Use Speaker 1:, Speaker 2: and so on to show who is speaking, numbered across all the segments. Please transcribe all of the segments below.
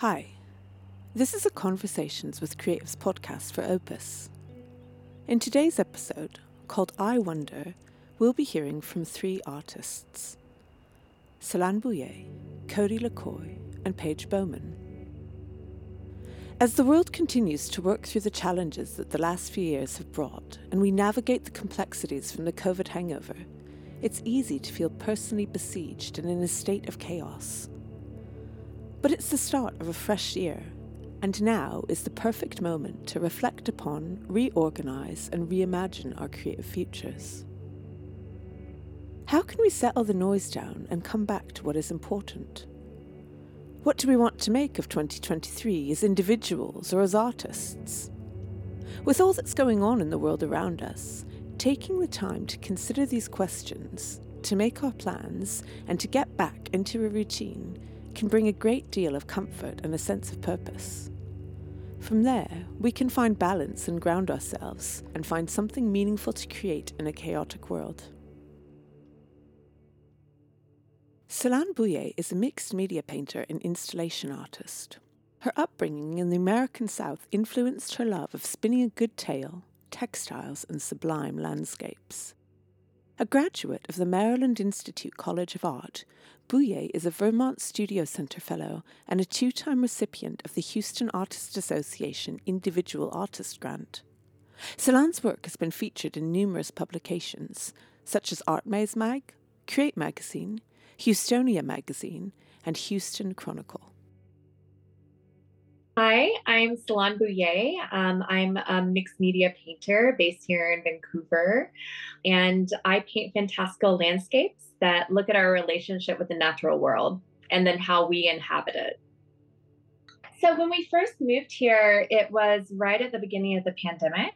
Speaker 1: Hi, this is a Conversations with Creatives podcast for Opus. In today's episode, called I Wonder, we'll be hearing from three artists Celan Bouyer, Cody Lecoy, and Paige Bowman. As the world continues to work through the challenges that the last few years have brought, and we navigate the complexities from the COVID hangover, it's easy to feel personally besieged and in a state of chaos. But it's the start of a fresh year, and now is the perfect moment to reflect upon, reorganise, and reimagine our creative futures. How can we settle the noise down and come back to what is important? What do we want to make of 2023 as individuals or as artists? With all that's going on in the world around us, taking the time to consider these questions, to make our plans, and to get back into a routine can bring a great deal of comfort and a sense of purpose. From there, we can find balance and ground ourselves and find something meaningful to create in a chaotic world. Celan Bouyer is a mixed media painter and installation artist. Her upbringing in the American South influenced her love of spinning a good tale, textiles, and sublime landscapes. A graduate of the Maryland Institute College of Art, Bouyer is a Vermont Studio Center Fellow and a two time recipient of the Houston Artists Association Individual Artist Grant. Celan's work has been featured in numerous publications, such as Art Maze Mag, Create Magazine, Houstonia Magazine, and Houston Chronicle.
Speaker 2: Hi, I'm Celan Bouyer. Um, I'm a mixed media painter based here in Vancouver, and I paint fantastical landscapes that look at our relationship with the natural world and then how we inhabit it. So, when we first moved here, it was right at the beginning of the pandemic.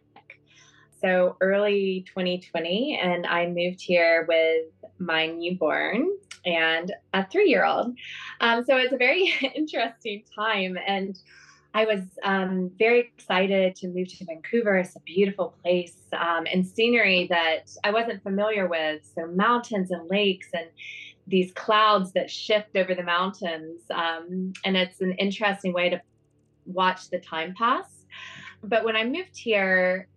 Speaker 2: So, early 2020, and I moved here with my newborn and a three year old. Um, so, it's a very interesting time. And I was um, very excited to move to Vancouver. It's a beautiful place um, and scenery that I wasn't familiar with. So, mountains and lakes and these clouds that shift over the mountains. Um, and it's an interesting way to watch the time pass. But when I moved here,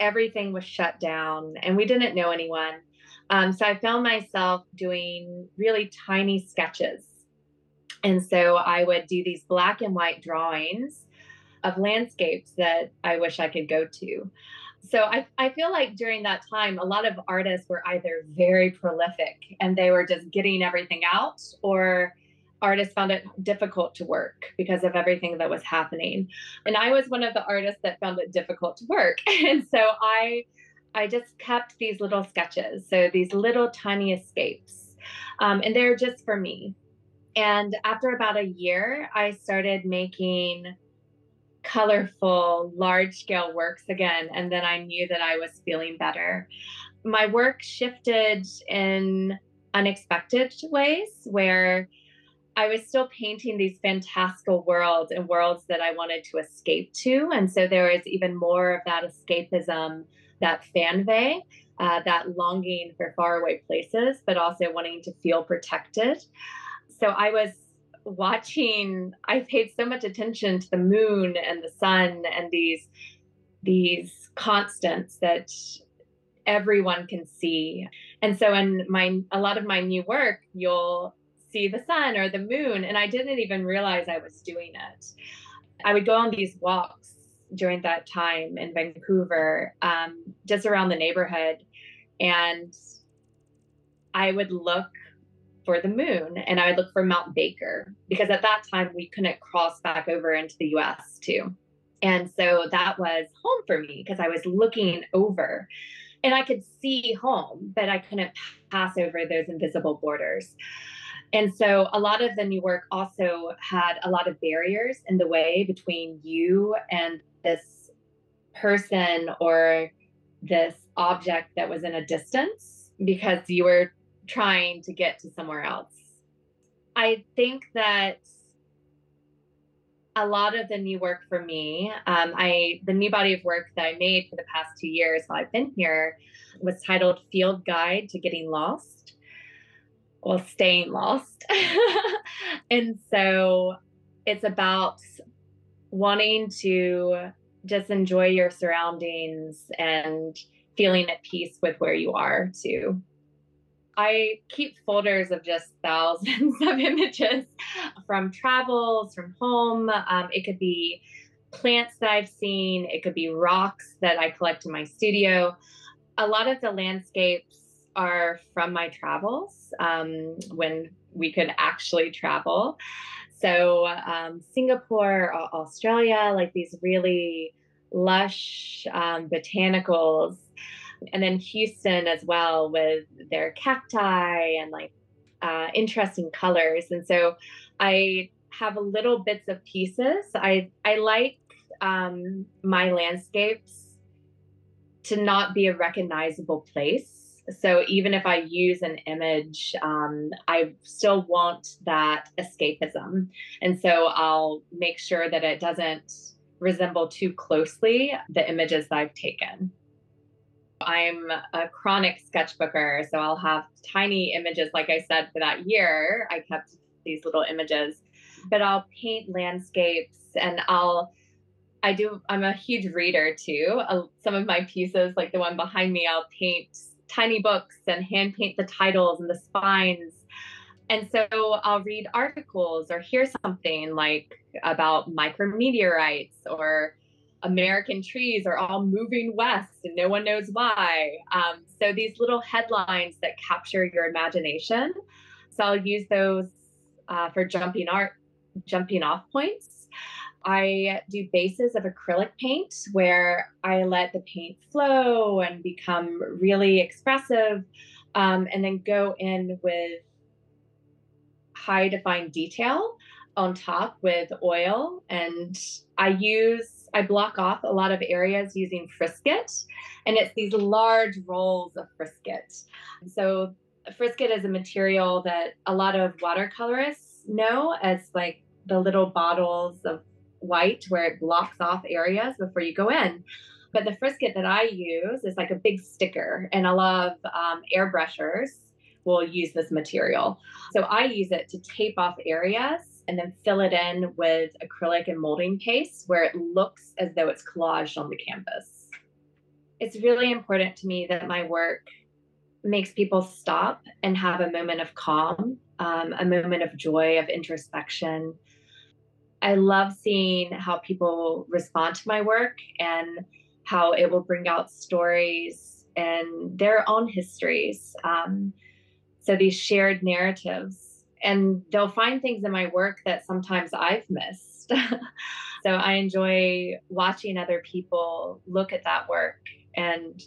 Speaker 2: everything was shut down and we didn't know anyone. Um, so, I found myself doing really tiny sketches and so I would do these black and white drawings of landscapes that I wish I could go to. So I, I feel like during that time, a lot of artists were either very prolific and they were just getting everything out, or artists found it difficult to work because of everything that was happening. And I was one of the artists that found it difficult to work. And so I I just kept these little sketches, so these little tiny escapes. Um, and they're just for me. And after about a year, I started making colorful, large scale works again. And then I knew that I was feeling better. My work shifted in unexpected ways where I was still painting these fantastical worlds and worlds that I wanted to escape to. And so there was even more of that escapism, that fernweh, uh, that longing for faraway places, but also wanting to feel protected so I was watching i paid so much attention to the moon and the sun and these these constants that everyone can see. And so in my a lot of my new work you'll see the sun or the moon and i didn't even realize i was doing it. I would go on these walks during that time in vancouver um, just around the neighborhood and i would look for the moon and I would look for Mount Baker because at that time we couldn't cross back over into the US too. And so that was home for me because I was looking over and I could see home, but I couldn't pass over those invisible borders. And so a lot of the new work also had a lot of barriers in the way between you and this person or this object that was in a distance because you were trying to get to somewhere else. I think that a lot of the new work for me, um, I the new body of work that I made for the past two years while I've been here was titled Field Guide to Getting Lost. Well, staying lost. and so it's about wanting to just enjoy your surroundings and feeling at peace with where you are too. I keep folders of just thousands of images from travels, from home. Um, it could be plants that I've seen, it could be rocks that I collect in my studio. A lot of the landscapes are from my travels um, when we could actually travel. So, um, Singapore, Australia, like these really lush um, botanicals. And then Houston as well with their cacti and like uh, interesting colors. And so I have little bits of pieces. I, I like um, my landscapes to not be a recognizable place so even if I use an image, um, I still want that escapism. And so I'll make sure that it doesn't resemble too closely the images that I've taken. I'm a chronic sketchbooker, so I'll have tiny images. Like I said, for that year, I kept these little images, but I'll paint landscapes and I'll I do. I'm a huge reader too. Uh, some of my pieces, like the one behind me, I'll paint tiny books and hand paint the titles and the spines. And so I'll read articles or hear something like about micrometeorites or American trees are all moving west and no one knows why. Um, so these little headlines that capture your imagination. So I'll use those uh, for jumping art, jumping off points. I do bases of acrylic paint where I let the paint flow and become really expressive, um, and then go in with high defined detail on top with oil. And I use, I block off a lot of areas using Frisket, and it's these large rolls of Frisket. So, Frisket is a material that a lot of watercolorists know as like the little bottles of white where it blocks off areas before you go in. But the frisket that I use is like a big sticker, and a lot of um, airbrushers will use this material. So I use it to tape off areas and then fill it in with acrylic and molding paste where it looks as though it's collaged on the canvas. It's really important to me that my work makes people stop and have a moment of calm, um, a moment of joy, of introspection, I love seeing how people respond to my work and how it will bring out stories and their own histories. Um, so these shared narratives, and they'll find things in my work that sometimes I've missed. so I enjoy watching other people look at that work and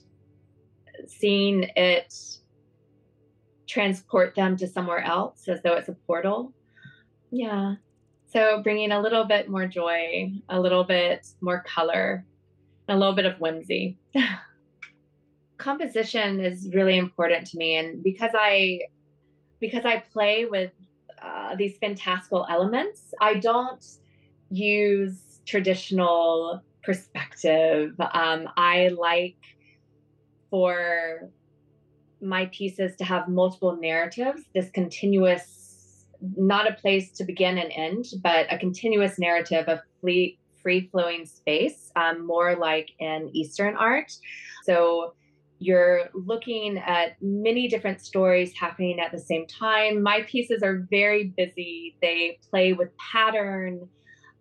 Speaker 2: seeing it transport them to somewhere else as though it's a portal. Yeah. So bringing a little bit more joy, a little bit more color, a little bit of whimsy. Composition is really important to me, and because I because I play with uh, these fantastical elements, I don't use traditional perspective. Um, I like for my pieces to have multiple narratives, this continuous not a place to begin and end, but a continuous narrative of free, free flowing space, um, more like in Eastern art. So you're looking at many different stories happening at the same time. My pieces are very busy. They play with pattern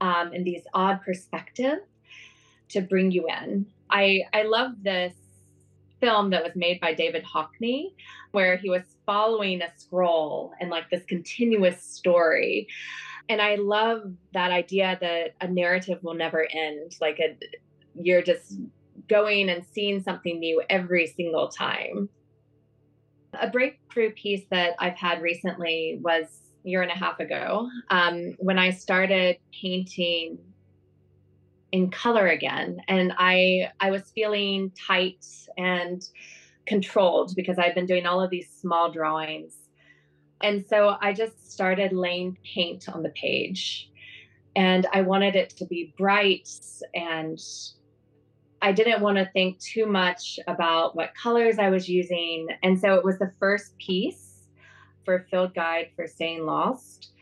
Speaker 2: um, and these odd perspective to bring you in. I, I love this film that was made by David Hockney, where he was following a scroll and like this continuous story. And I love that idea that a narrative will never end. Like a, you're just going and seeing something new every single time. A breakthrough piece that I've had recently was a year and a half ago um, when I started painting in color again and i i was feeling tight and controlled because i've been doing all of these small drawings and so i just started laying paint on the page and i wanted it to be bright and i didn't want to think too much about what colors i was using. And so it was the first piece for field guide for staying lost.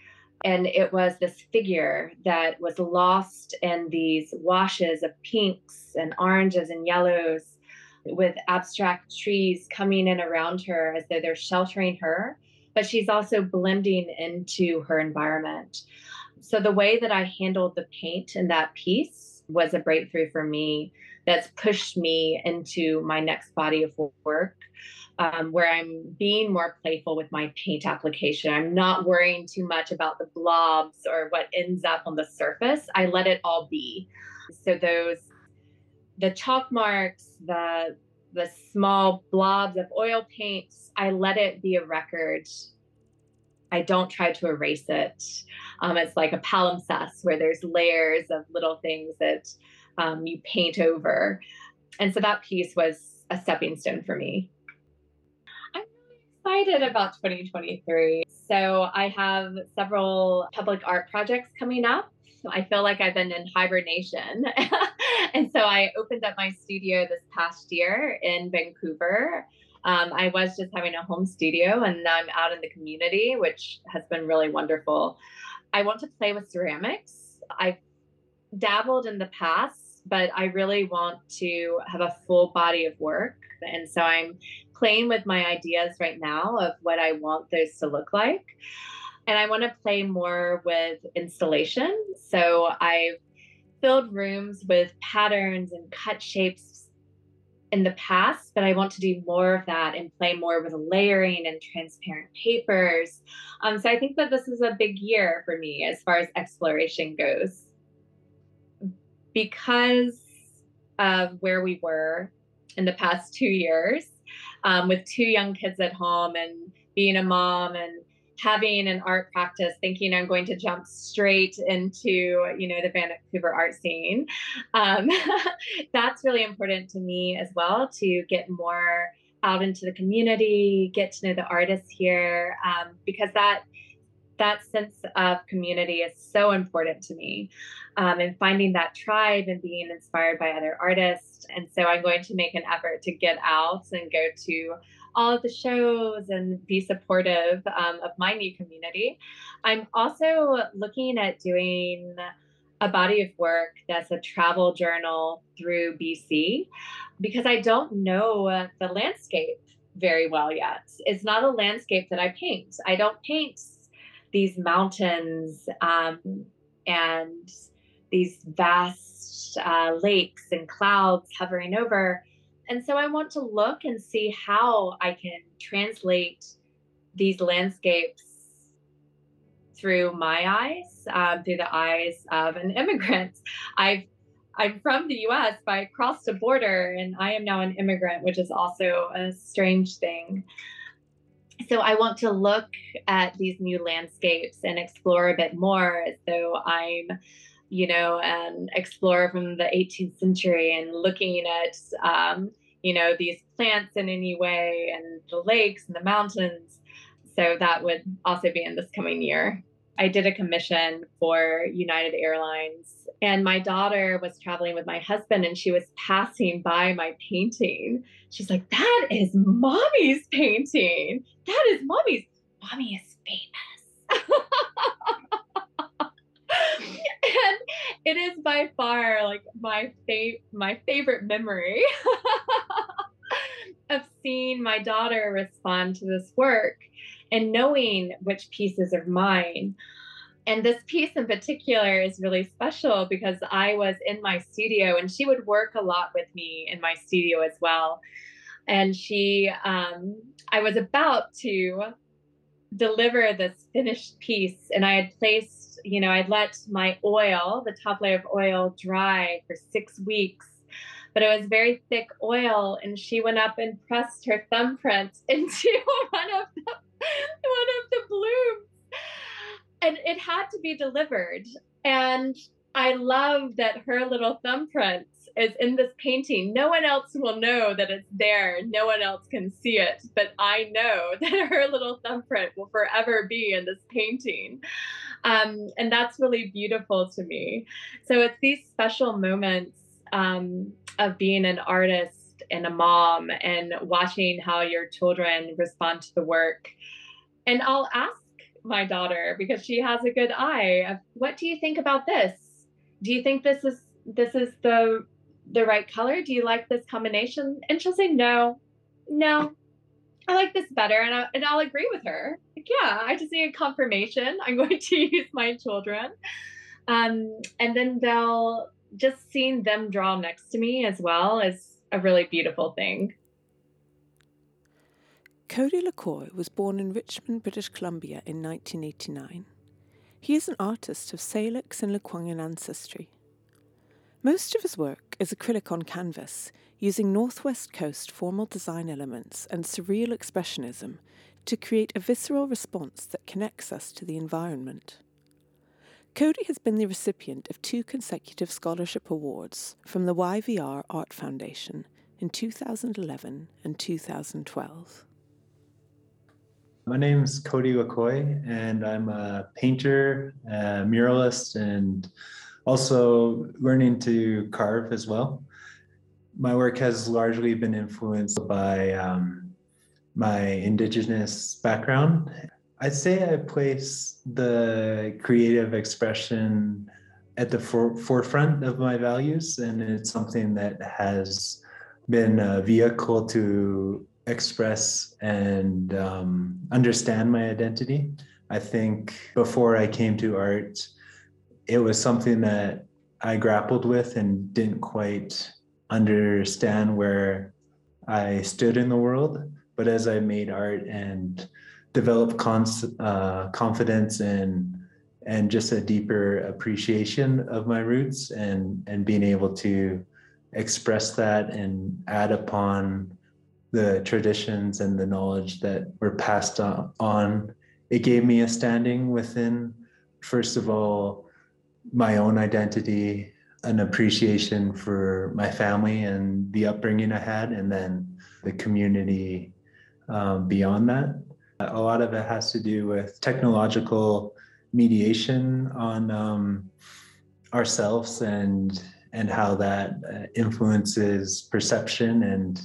Speaker 2: And it was this figure that was lost in these washes of pinks and oranges and yellows with abstract trees coming in around her as though they're sheltering her, but she's also blending into her environment. So the way that I handled the paint in that piece was a breakthrough for me that's pushed me into my next body of work. Um, where I'm being more playful with my paint application. I'm not worrying too much about the blobs or what ends up on the surface. I let it all be. So those the chalk marks, the the small blobs of oil paints, I let it be a record. I don't try to erase it. Um, it's like a palimpsest where there's layers of little things that um, you paint over. And so that piece was a stepping stone for me. I'm really excited about 2023. So I have several public art projects coming up. I feel like I've been in hibernation. and so I opened up my studio this past year in Vancouver. Um, I was just having a home studio and now I'm out in the community, which has been really wonderful. I want to play with ceramics. I've dabbled in the past, but I really want to have a full body of work. And so I'm playing with my ideas right now of what I want those to look like. And I want to play more with installation. So I've filled rooms with patterns and cut shapes in the past, but I want to do more of that and play more with layering and transparent papers. Um, so I think that this is a big year for me as far as exploration goes. Because of where we were in the past two years, um, with two young kids at home and being a mom and having an art practice thinking i'm going to jump straight into you know the vancouver art scene. Um, that's really important to me as well to get more out into the community get to know the artists here um, because that that sense of community is so important to me um, and finding that tribe and being inspired by other artists. And so i'm going to make an effort to get out and go to all the shows and be supportive um, of my new community. I'm also looking at doing a body of work that's a travel journal through BC because I don't know the landscape very well yet. It's not a landscape that I paint. I don't paint these mountains um, and these vast uh, lakes and clouds hovering over. And so I want to look and see how I can translate these landscapes through my eyes, um, through the eyes of an immigrant. I've I'm from the US, but I crossed a border and I am now an immigrant, which is also a strange thing. So I want to look at these new landscapes and explore a bit more as though I'm you know, an explorer from the 18th century and looking at, um, you know, these plants in any way and the lakes and the mountains. So that would also be in this coming year. I did a commission for United Airlines, and my daughter was traveling with my husband, and she was passing by my painting. She's like, That is mommy's painting. That is mommy's. Mommy is famous. and it is by far like my fa- my favorite memory of seeing my daughter respond to this work and knowing which pieces are mine. And this piece in particular is really special because I was in my studio and she would work a lot with me in my studio as well. And she, um, I was about to deliver this finished piece and I had placed you know, I'd let my oil, the top layer of oil, dry for six weeks. But it was very thick oil, and she went up and pressed her thumbprint into one of the one of the blooms, and it had to be delivered. And I love that her little thumbprint is in this painting. No one else will know that it's there. No one else can see it, but I know that her little thumbprint will forever be in this painting. Um, and that's really beautiful to me. So it's these special moments um, of being an artist and a mom and watching how your children respond to the work. And I'll ask
Speaker 3: my daughter because she has a good eye. What do you think about this? Do you think this is this is the the right color? Do you like this combination? And she'll say no, no, I like this better, and I, and I'll agree with her. Yeah, I just need a confirmation. I'm going to use my children, um, and then they'll just seeing them draw next to me as well is a really beautiful thing.
Speaker 1: Cody Lecoy was born in Richmond, British Columbia in 1989. He is an artist of Syilx and Lekwungen ancestry. Most of his work is acrylic on canvas, using Northwest Coast formal design elements and surreal expressionism to create a visceral response that connects us to the environment. Cody has been the recipient of two consecutive scholarship awards from the YVR Art Foundation in 2011 and 2012.
Speaker 4: My name is Cody Lecoy, and I'm a painter, a muralist, and also learning to carve as well. My work has largely been influenced by um, my Indigenous background. I'd say I place the creative expression at the for- forefront of my values, and it's something that has been a vehicle to express and um, understand my identity. I think before I came to art, it was something that I grappled with and didn't quite understand where I stood in the world. But as I made art and developed cons- uh, confidence and and just a deeper appreciation of my roots and and being able to express that and add upon the traditions and the knowledge that were passed on. It gave me a standing within, first of all, my own identity, an appreciation for my family and the upbringing I had, and then the community um, beyond that. A lot of it has to do with technological mediation on um, ourselves and and how that uh, influences perception and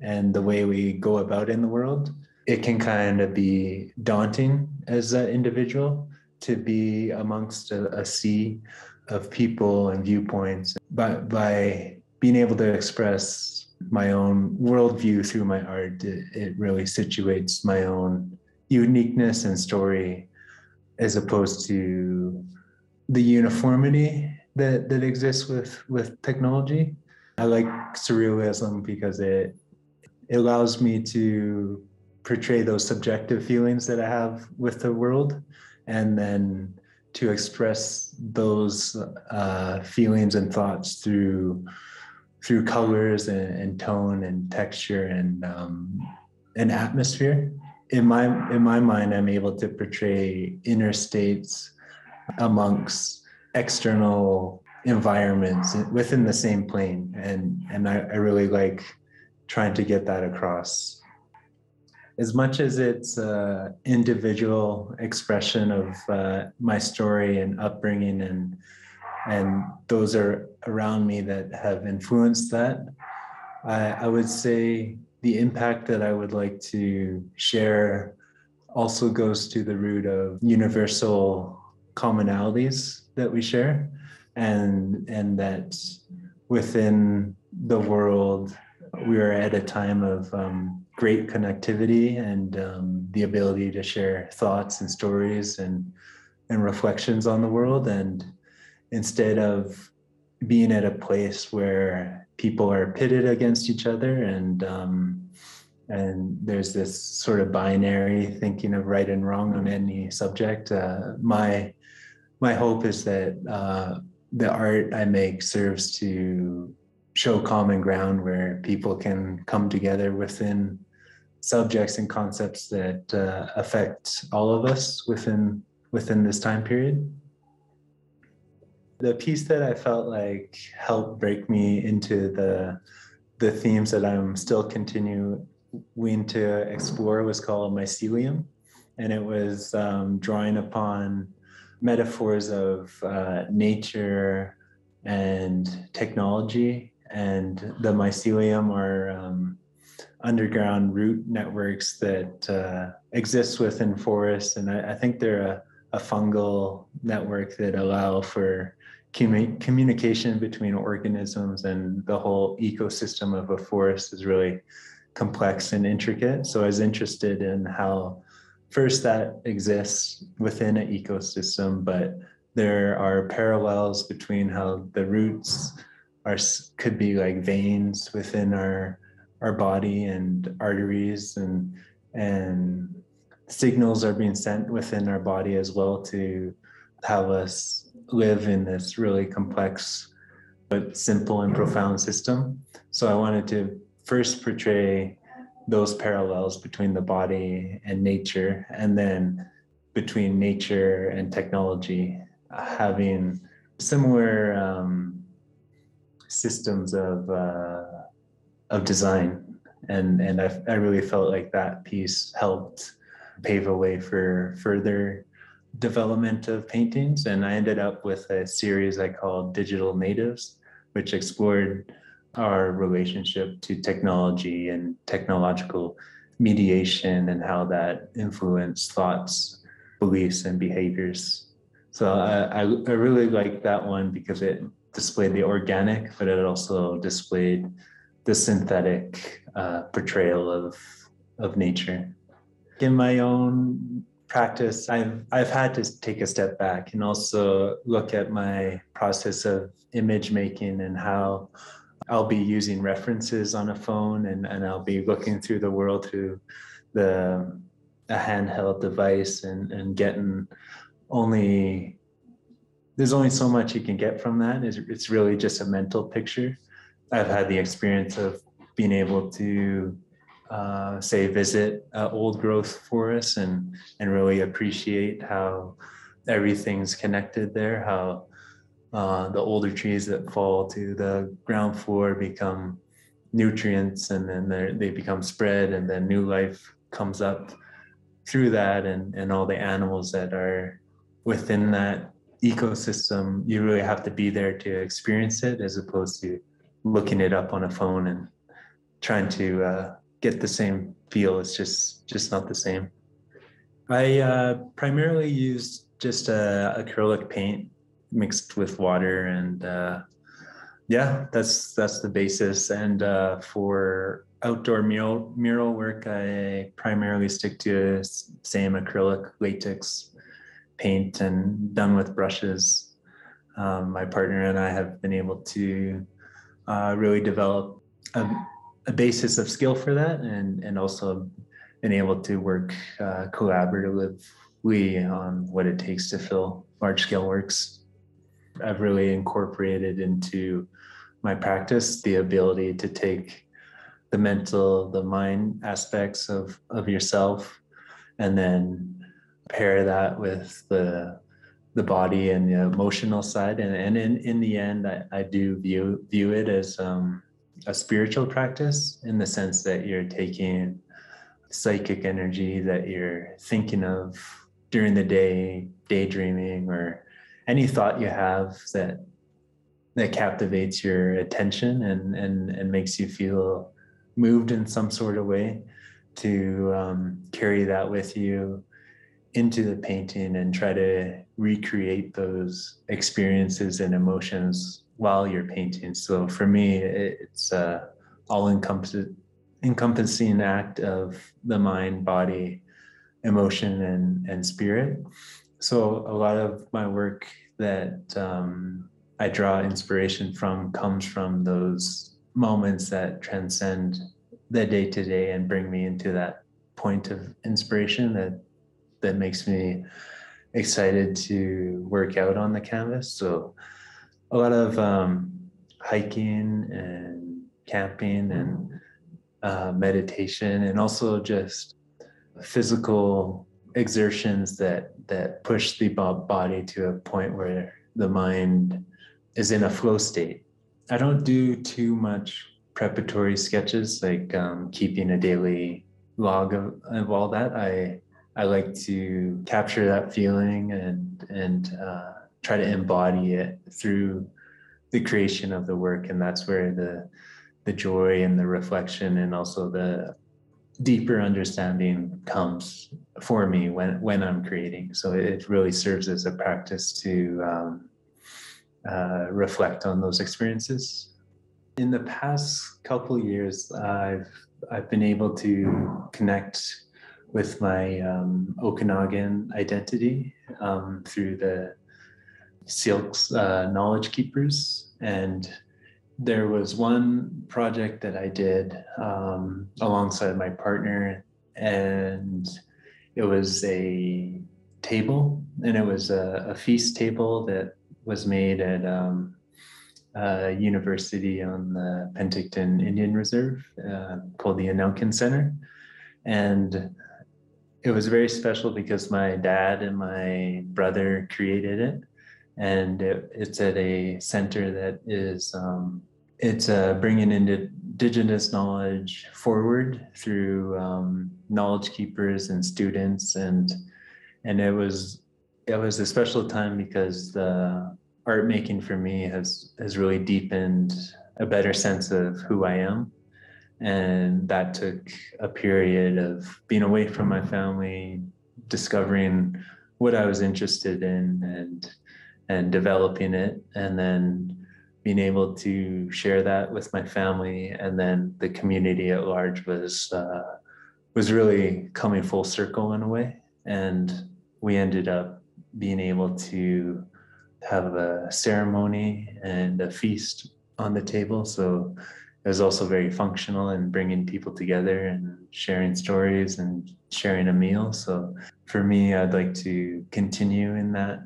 Speaker 4: and the way we go about in the world, it can kind of be daunting as an individual to be amongst a, a sea of people and viewpoints. But by being able to express my own worldview through my art, it, it really situates my own uniqueness and story as opposed to the uniformity that, that exists with, with technology. I like surrealism because it it allows me to portray those subjective feelings that I have with the world and then to express those uh, feelings and thoughts through through colors and, and tone and texture and um, and atmosphere. In my in my mind, I'm able to portray inner states amongst external environments within the same plane, and and I, I really like trying to get that across. As much as it's an individual expression of uh, my story and upbringing, and and those are around me that have influenced that, I, I would say the impact that I would like to share also goes to the root of universal commonalities that we share and and that within the world we are at a time of um, great connectivity and um, the ability to share thoughts and stories and and reflections on the world. And instead of being at a place where people are pitted against each other and um, and there's this sort of binary thinking of right and wrong on any subject. Uh, my my hope is that uh, the art i make serves to show common ground where people can come together within subjects and concepts that uh, affect all of us within within this time period the piece that i felt like helped break me into the the themes that i'm still continuing to explore was called mycelium. And it was um, drawing upon metaphors of uh, nature and technology. And the mycelium are um, underground root networks that uh, exist within forests, and I, I think they're a, a, fungal network that allow for commu- communication between organisms, and the whole ecosystem of a forest is really complex and intricate. So I was interested in how first that exists within an ecosystem, but there are parallels between how the roots are could be like veins within our our body and arteries and and signals are being sent within our body as well to have us live in this really complex but simple and profound system. So I wanted to first portray those parallels between the body and nature, and then between nature and technology, having similar um, systems of uh, of design, and and I, I really felt like that piece helped pave a way for further development of paintings. And I ended up with a series I called Digital Natives, which explored our relationship to technology and technological mediation and how that influenced thoughts, beliefs, and behaviors. So I, I, really like that one because it displayed the organic, but it also displayed the synthetic uh, portrayal of of nature. In my own practice, I've I've had to take a step back and also look at my process of image making and how I'll be using references on a phone and, and I'll be looking through the world through the a handheld device and, and getting only there's only so much you can get from that. It's, it's really just a mental picture. I've had the experience of being able to uh, say visit uh, old growth forests and and really appreciate how everything's connected there, how uh, the older trees that fall to the ground floor become nutrients and then they become spread and then new life comes up through that and, and all the animals that are within that ecosystem you really have to be there to experience it as opposed to looking it up on a phone and trying to uh, get the same feel. It's just just not the same. I uh, primarily used just uh, acrylic paint mixed with water and uh, yeah that's that's the basis. And uh, for outdoor mural mural work i primarily stick to same acrylic latex paint and done with brushes. Um, my partner and i have been able to uh, really develop a, a, basis of skill for that and and also been able to work uh, collaboratively on what it takes to fill large scale works I've really incorporated into my practice the ability to take the mental, the mind aspects of, of yourself, and then pair that with the the body and the emotional side. And, and in, in the end, I, I do view view it as um, a spiritual practice in the sense that you're taking psychic energy that you're thinking of during the day, daydreaming or any thought you have that that captivates your attention and and and makes you feel moved in some sort of way to um, carry that with you into the painting and try to recreate those experiences and emotions while you're painting. So for me it's a all encompassing act of the mind body emotion and and spirit. So a lot of my work that um, I draw inspiration from comes from those moments that transcend the day to day and bring me into that point of inspiration that that makes me excited to work out on the canvas. So a lot of um, hiking and camping and uh, meditation and also just physical exertions that that push the body to a point where the mind is in a flow state. I don't do too much preparatory sketches like um, keeping a daily log of, of, all that. I I like to capture that feeling and and uh, try to embody it through the creation of the work, and that's where the the joy and the reflection and also the deeper understanding comes for me when when I'm creating. So it really serves as a practice to um, uh, reflect on those experiences. In the past couple years, I've I've been able to connect with my um, Okanagan identity um, through the Syilx uh, Knowledge Keepers and there was one project that I did um, alongside my partner, and it was a table, and it was a, a feast table that was made at um, a university on the Penticton Indian Reserve uh, called the En'owkin Center. And it was very special because my dad and my brother created it. And it, it's at a center that is um, it's uh, bringing indigenous knowledge forward through um, knowledge keepers and students. And and it was it was a special time because the art making for me has has really deepened a better sense of who I am and that took a period of being away from my family discovering what I was interested in and and developing it and then being able to share that with my family. And then the community at large was uh, was really coming full circle in a way. And we ended up being able to have a ceremony and a feast on the table. So it was also very functional and bringing people together and sharing stories and sharing a meal. So for me i'd like to continue in that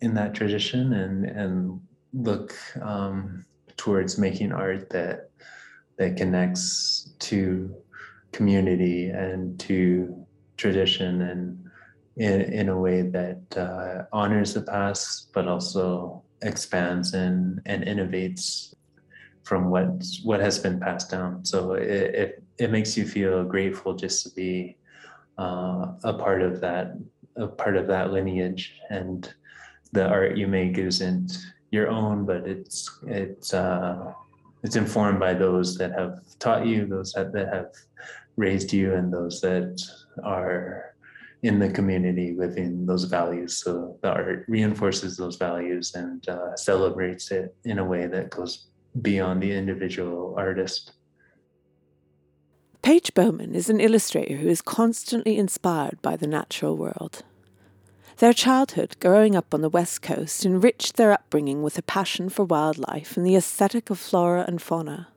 Speaker 4: in that tradition and and look um, towards making art that that connects to community and to tradition and in, in a way that uh, honors the past but also expands and and innovates from what what has been passed down so it, it, it makes you feel grateful just to be uh, a part of that a part of that lineage and the art you make isn't your own, but it's it's uh, it's informed by those that have taught you, those that, that have raised you, and those that are in the community within those values. So the art reinforces those values and uh, celebrates it in a way that goes beyond the individual artist.
Speaker 1: Paige Bowman is an illustrator who is constantly inspired by the natural world. Their childhood growing up on the West Coast enriched their upbringing with a passion for wildlife and the aesthetic of flora and fauna.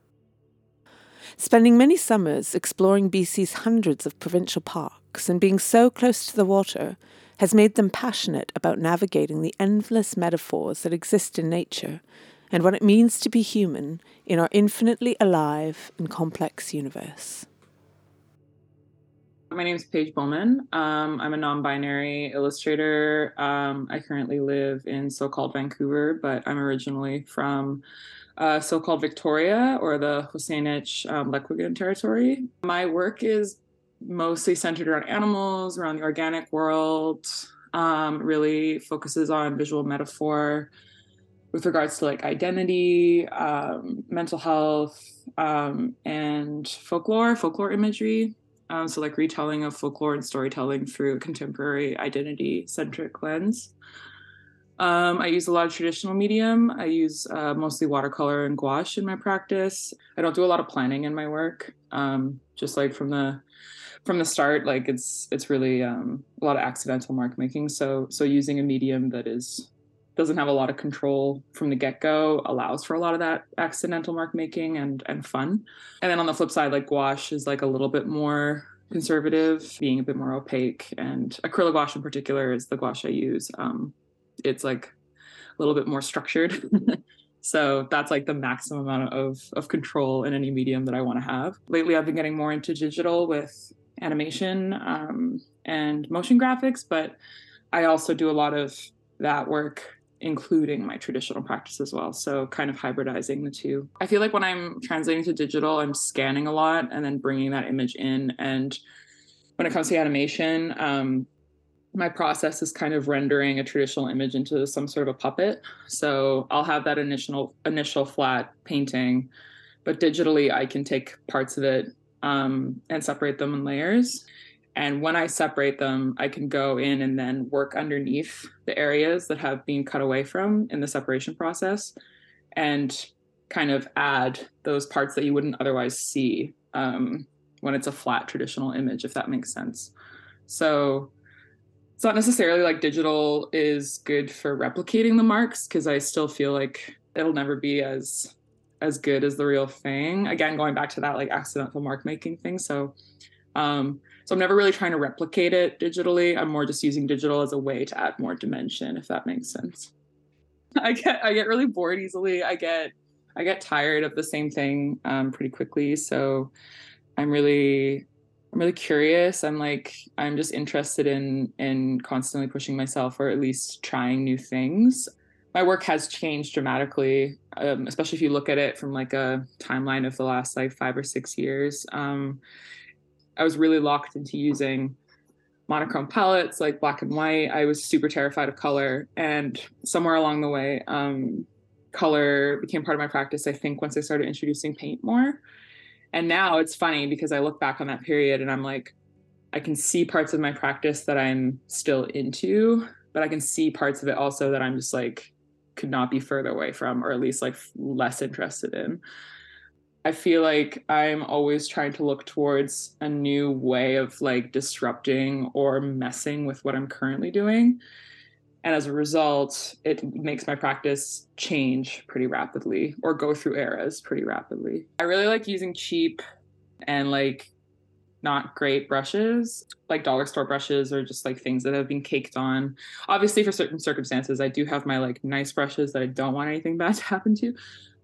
Speaker 1: Spending many summers exploring BC's hundreds of provincial parks and being so close to the water has made them passionate about navigating the endless metaphors that exist in nature and what it means to be human in our infinitely alive and complex universe.
Speaker 2: My name is Paige Bowman. Um, I'm a non binary illustrator. Um, I currently live in so called Vancouver, but I'm originally from uh, so called Victoria or the Husainich um, territory. My work is mostly centered around animals, around the organic world, um, really focuses on visual metaphor with regards to like identity, um, mental health, um, and folklore, folklore imagery. Um, so, like retelling of folklore and storytelling through a contemporary identity centric lens. Um, I use a lot of traditional medium. I use uh, mostly watercolor and gouache in my practice. I don't do a lot of planning in my work. Um, just like from the from the start, like it's it's really um, a lot of accidental mark making. So so using a medium that is doesn't have a lot of control from the get-go allows for a lot of that accidental mark making and and fun. And then on the flip side like gouache is like a little bit more conservative being a bit more opaque. And acrylic gouache in particular is the gouache i use. Um, it's like a little bit more structured. So that's like the maximum amount of of control in any medium that i want to have. Lately i've been getting more into digital with animation um, and motion graphics but i also do a lot of that work including my traditional practice as well. So, kind of hybridizing the two. I feel like when I'm translating to digital, I'm scanning a lot and then bringing that image in. And when it comes to animation, um, my process is kind of rendering a traditional image into some sort of a puppet. So I'll have that initial initial flat painting, but digitally I can take parts of it um, and separate them in layers. And when I separate them, I can go in and then work underneath the areas that have been cut away from in the separation process and kind of add those parts that you wouldn't otherwise see um, when it's a flat traditional image, if that makes sense. So it's not necessarily like digital is good for replicating the marks because I still feel like it'll never be as as good as the real thing. Again, going back to that like accidental mark making thing. So um so I'm never really trying to replicate it digitally. I'm more just using digital as a way to add more dimension, if that makes sense. I get I get really bored easily. I get I get tired of the same thing um, pretty quickly. So I'm really I'm really curious. I'm like I'm just interested in in constantly pushing myself or at least trying new things. My work has changed dramatically, um, especially if you look at it from like a timeline of the last like five or six years. Um, I was really locked into using monochrome palettes like black and white. I was super terrified of color, and somewhere along the way, um, color became part of my practice. I think once I started introducing paint more and now it's funny because I look back on that period and I'm like, I can see parts of my practice that I'm still into, but I can see parts of it also that I'm just like, could not be further away from, or at least like less interested in. I feel like I'm always trying to look towards a new way of like disrupting or messing with what I'm currently doing. And as a result it makes my practice change pretty rapidly or go through eras pretty rapidly. I really like using cheap and like not great brushes. Like dollar store brushes or just like things that have been caked on. Obviously for certain circumstances i do have my like nice brushes that i don't want anything bad to happen to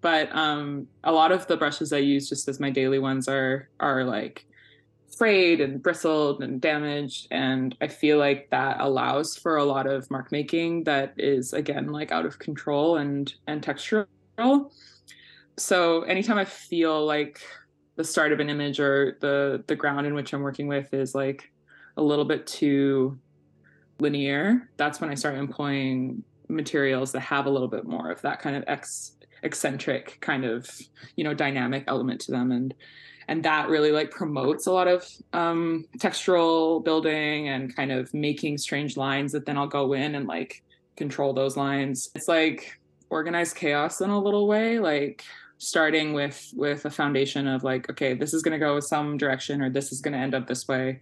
Speaker 2: but um a lot of the brushes i use just as my daily ones are are like frayed and bristled and damaged and i feel like that allows for a lot of mark making that is again like out of control and and textural. So anytime i feel like the start of an image or the the ground in which i'm working with is like a little bit too linear that's when i start employing materials that have a little bit more of that kind of ex eccentric kind of you know dynamic element to them and and that really like promotes a lot of um, textural building and kind of making strange lines that then I'll go in and like control those lines. It's like organized chaos in a little way, like starting with with a foundation of like, okay, this is going to go some direction or this is going to end up this way.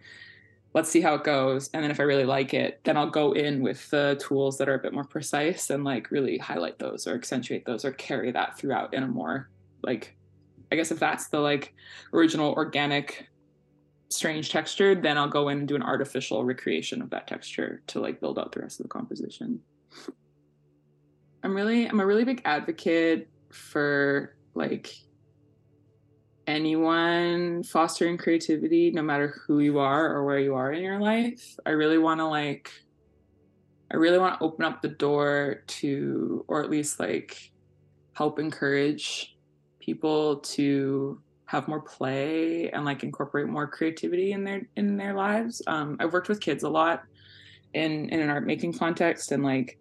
Speaker 2: Let's see how it goes. And then if I really like it, then I'll go in with the tools that are a bit more precise and like really highlight those or accentuate those or carry that throughout in a more like I guess if that's the like original organic strange texture, then I'll go in and do an artificial recreation of that texture to like build out the rest of the composition. I'm really I'm a really big advocate for like anyone fostering creativity no matter who you are or where you are in your life. I really want to like I really want to open up the door to or at least like help encourage people to have more play and like incorporate more creativity in their in their lives. Um, I've worked with kids a lot in in an art making context, and like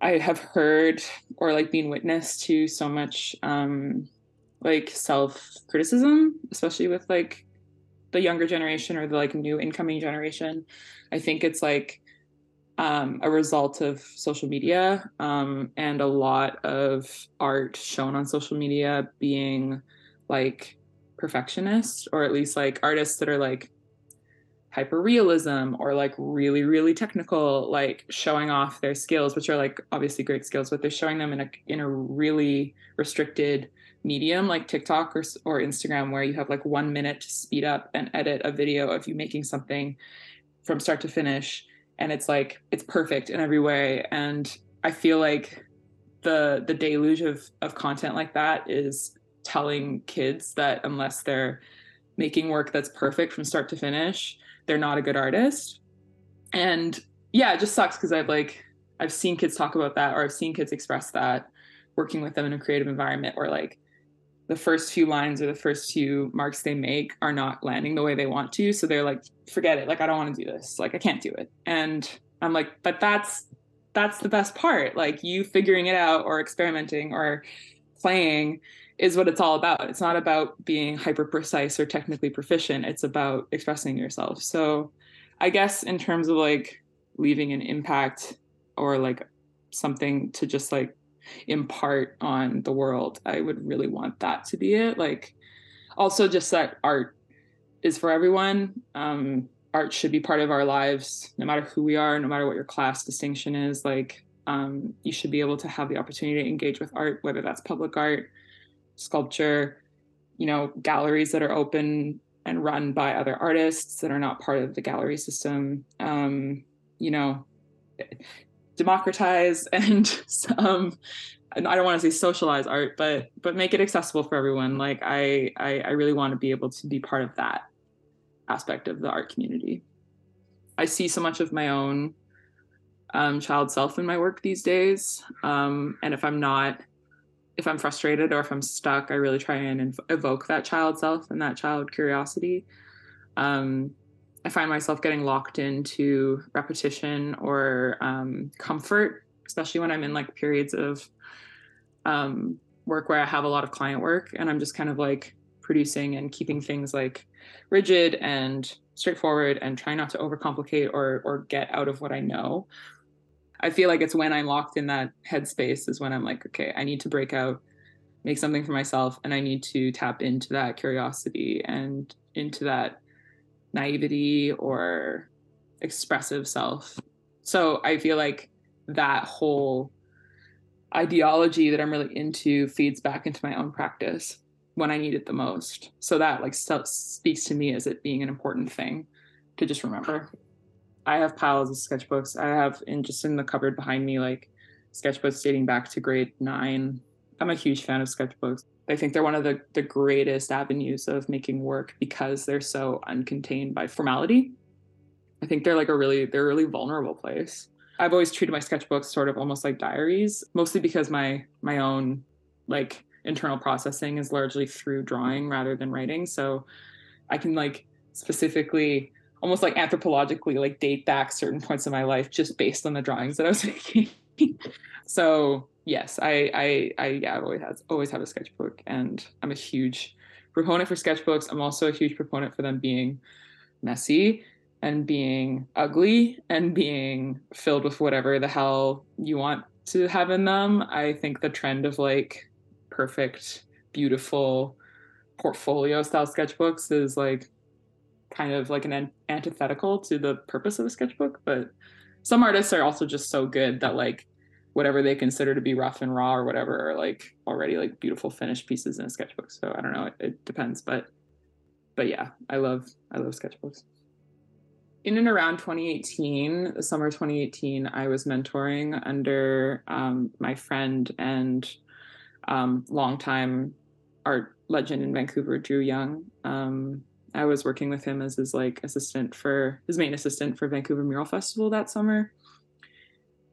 Speaker 2: I have heard or like been witness to so much um, like self criticism, especially with like the younger generation or the like new incoming generation. I think it's like um, a result of social media um, and a lot of art shown on social media being like perfectionist or at least like artists that are like hyper realism or like really really technical like showing off their skills which are like obviously great skills but they're showing them in a in a really restricted medium like TikTok or or Instagram where you have like 1 minute to speed up and edit a video of you making something from start to finish and it's like it's perfect in every way. And i feel like the the deluge of of content like that is telling kids that unless they're making work that's perfect from start to finish they're not a good artist. And yeah it just sucks because i've like i've seen kids talk about that or i've seen kids express that working with them in a creative environment or like the first few lines or the first few marks they make are not landing the way they want to. So they're like, forget it. Like, I don't want to do this. Like, I can't do it. And I'm like, but that's that's the best part. Like you figuring it out or experimenting or playing is what it's all about. It's not about being hyper precise or technically proficient. It's about expressing yourself. So I guess in terms of like leaving an impact or like something to just like impart on the world, I would really want that to be it. Like also just that art is for everyone. Um, art should be part of our lives, no matter who we are, no matter what your class distinction is. Like um, you should be able to have the opportunity to engage with art, whether that's public art, sculpture, you know, galleries that are open and run by other artists that are not part of the gallery system. Um, you know, democratize and um, I don't want to say socialize art, but but make it accessible for everyone. Like I, I, I really want to be able to be part of that aspect of the art community. I see so much of my own um, child self in my work these days, um, and if I'm not, if I'm frustrated or if I'm stuck, I really try and evoke that child self and that child curiosity. Um, I find myself getting locked into repetition or um, comfort, especially when I'm in like periods of um, work where I have a lot of client work and I'm just kind of like producing and keeping things like rigid and straightforward and trying not to overcomplicate or or get out of what I know. I feel like it's when I'm locked in that headspace is when I'm like, okay, I need to break out, make something for myself, and I need to tap into that curiosity and into that naivety or expressive self. So I feel like that whole ideology that I'm really into feeds back into my own practice when I need it the most. So that like speaks to me as it being an important thing to just remember. I have piles of sketchbooks. I have in just in the cupboard behind me like sketchbooks dating back to grade nine. I'm a huge fan of sketchbooks. I think they're one of the, the greatest avenues of making work because they're so uncontained by formality. I think they're like a really they're a really vulnerable place. I've always treated my sketchbooks sort of almost like diaries, mostly because my my own like internal processing is largely through drawing rather than writing. So I can like specifically almost like anthropologically like date back certain points of my life just based on the drawings that I was making. so yes, I I I yeah, I've always had always had a sketchbook and I'm a huge proponent for sketchbooks. I'm also a huge proponent for them being messy and being ugly and being filled with whatever the hell you want to have in them. I think the trend of like perfect, beautiful portfolio style sketchbooks is like kind of like an antithetical to the purpose of a sketchbook. But some artists are also just so good that like whatever they consider to be rough and raw or whatever are like already like beautiful finished pieces in a sketchbook. So I don't know, it, it depends. But but yeah, I love I love sketchbooks in and around 2018, the summer 2018, I was mentoring under um, my friend and um, longtime art legend in Vancouver, Drew Young. Um, I was working with him as his like assistant for his main assistant for Vancouver Mural Festival that summer,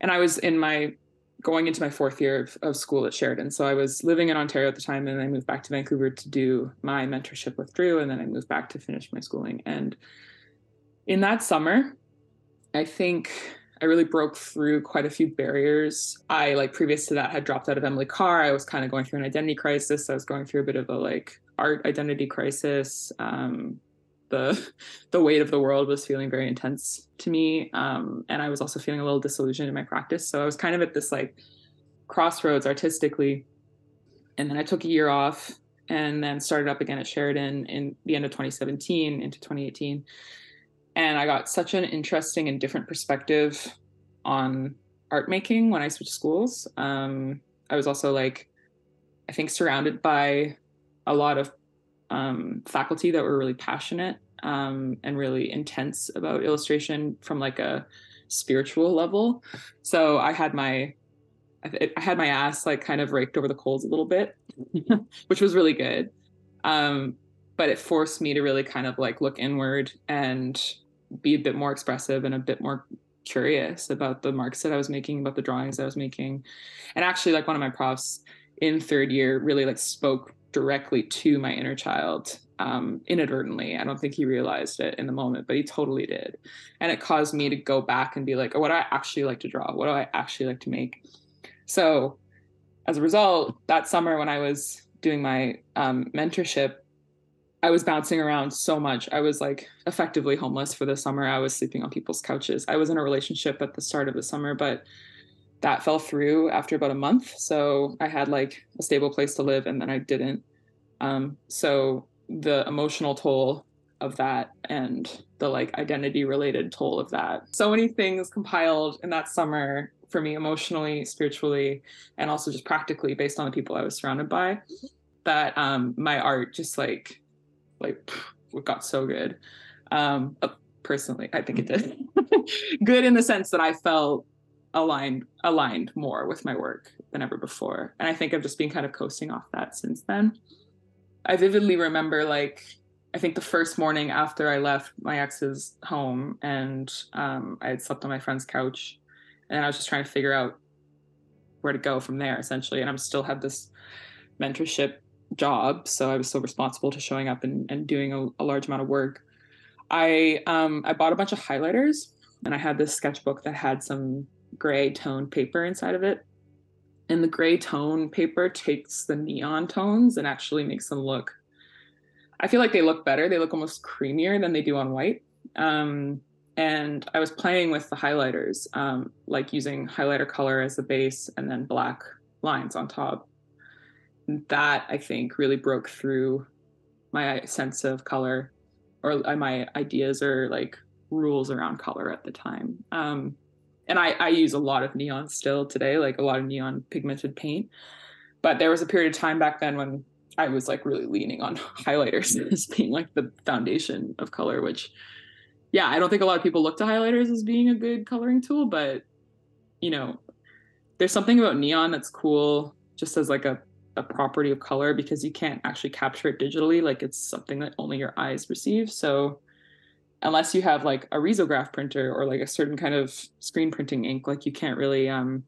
Speaker 2: and I was in my going into my fourth year of, of school at Sheridan. So I was living in Ontario at the time, and I moved back to Vancouver to do my mentorship with Drew, and then I moved back to finish my schooling and in that summer, I think I really broke through quite a few barriers. I like previous to that had dropped out of Emily Carr. I was kind of going through an identity crisis. I was going through a bit of a like art identity crisis. Um, the the weight of the world was feeling very intense to me, um, and I was also feeling a little disillusioned in my practice. So I was kind of at this like crossroads artistically. And then I took a year off and then started up again at Sheridan in the end of 2017 into 2018 and I got such an interesting and different perspective on art making when I switched schools. Um, I was also like, I think, surrounded by a lot of um, faculty that were really passionate um, and really intense about illustration from like a spiritual level. So I had my I had my ass like kind of raked over the coals a little bit, which was really good. Um, but it forced me to really kind of like look inward and be a bit more expressive and a bit more curious about the marks that I was making, about the drawings I was making. And actually, like one of my profs in third year really like spoke directly to my inner child um, inadvertently. I don't think he realized it in the moment, but he totally did. And it caused me to go back and be like, oh, what do I actually like to draw? What do I actually like to make? So as a result, that summer when I was doing my um, mentorship, I was bouncing around so much. I was like effectively homeless for the summer. I was sleeping on people's couches. I was in a relationship at the start of the summer, but that fell through after about a month. So I had like a stable place to live and then I didn't. Um, so the emotional toll of that and the like identity related toll of that. So many things compiled in that summer for me emotionally, spiritually, and also just practically based on the people I was surrounded by that um my art just like like got so good. Um personally, I think it did. good in the sense that I felt aligned aligned more with my work than ever before. And I think I've just been kind of coasting off that since then. I vividly remember like I think the first morning after I left my ex's home and um, I had slept on my friend's couch and I was just trying to figure out where to go from there essentially. And I'm still had this mentorship job. So I was still responsible to showing up and, and doing a, a large amount of work. I um, I bought a bunch of highlighters and I had this sketchbook that had some gray tone paper inside of it. And the gray tone paper takes the neon tones and actually makes them look I feel like they look better. They look almost creamier than they do on white. Um, and I was playing with the highlighters, um, like using highlighter color as the base and then black lines on top. That I think really broke through my sense of color or uh, my ideas or like rules around color at the time. Um, and I, I use a lot of neon still today, like a lot of neon pigmented paint. But there was a period of time back then when I was like really leaning on highlighters as being like the foundation of color, which yeah, I don't think a lot of people look to highlighters as being a good coloring tool, but you know, there's something about neon that's cool just as like a, a property of color because you can't actually capture it digitally. Like it's something that only your eyes receive. So unless you have like a risograph printer or like a certain kind of screen printing ink, like you can't really um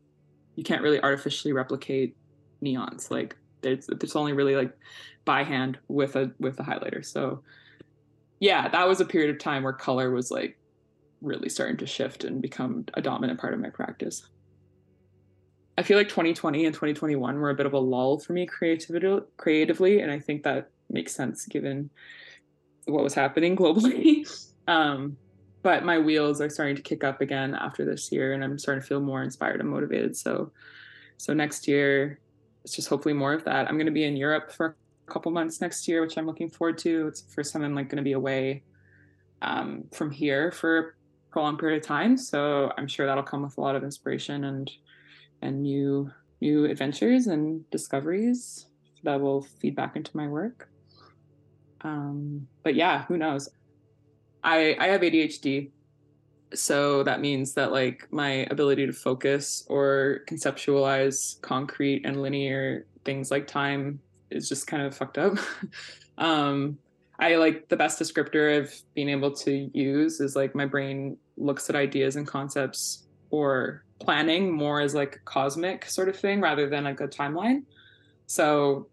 Speaker 2: you can't really artificially replicate neons. Like there's there's only really like by hand with a with a highlighter. So yeah, that was a period of time where color was like really starting to shift and become a dominant part of my practice. I feel like 2020 and 2021 were a bit of a lull for me creativity creatively, and I think that makes sense given what was happening globally. um, but my wheels are starting to kick up again after this year, and I'm starting to feel more inspired and motivated. So, so next year, it's just hopefully more of that. I'm going to be in Europe for a couple months next year, which I'm looking forward to. It's the first time I'm like going to be away um, from here for a prolonged period of time. So I'm sure that'll come with a lot of inspiration and and new new adventures and discoveries that will feed back into my work. Um, but yeah, who knows? I I have ADHD, so that means that like my ability to focus or conceptualize concrete and linear things like time is just kind of fucked up. Um i like the best descriptor of being able to use is like my brain looks at ideas and concepts or planning more as like a cosmic sort of thing rather than like a timeline. So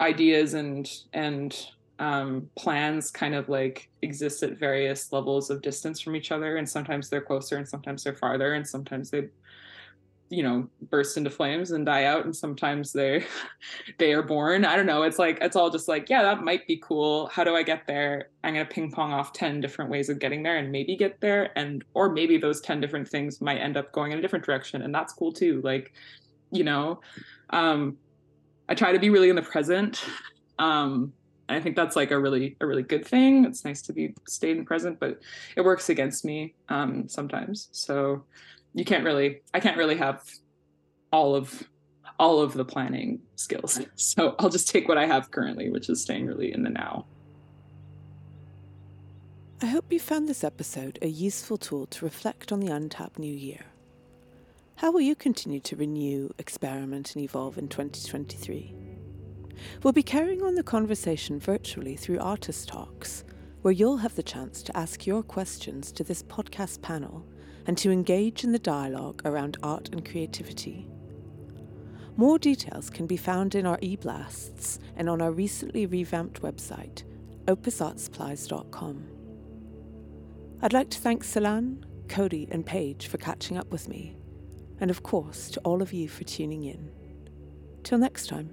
Speaker 2: ideas and and um, plans kind of like exist at various levels of distance from each other and sometimes they're closer and sometimes they're farther and sometimes they you know burst into flames and die out and sometimes they they are born. I don't know. It's like it's all just like yeah that might be cool. How do i get there? I'm going to ping pong off 10 different ways of getting there and maybe get there and or maybe those 10 different things might end up going in a different direction and that's cool too. Like you know um i try to be really in the present um I think that's like a really a really good thing. It's nice to be stayed and present, but it works against me um, sometimes. So you can't really I can't really have all of all of the planning skills. So I'll just take what I have currently, which is staying really in the now.
Speaker 1: I hope you found this episode a useful tool to reflect on the untapped new year. How will you continue to renew, experiment, and evolve in 2023? We'll be carrying on the conversation virtually through Artist Talks, where you'll have the chance to ask your questions to this podcast panel and to engage in the dialogue around art and creativity. More details can be found in our e-blasts and on our recently revamped website, opusartsupplies.com. I'd like to thank Celan, Cody, and Paige for catching up with me, and of course to all of you for tuning in. Till next time.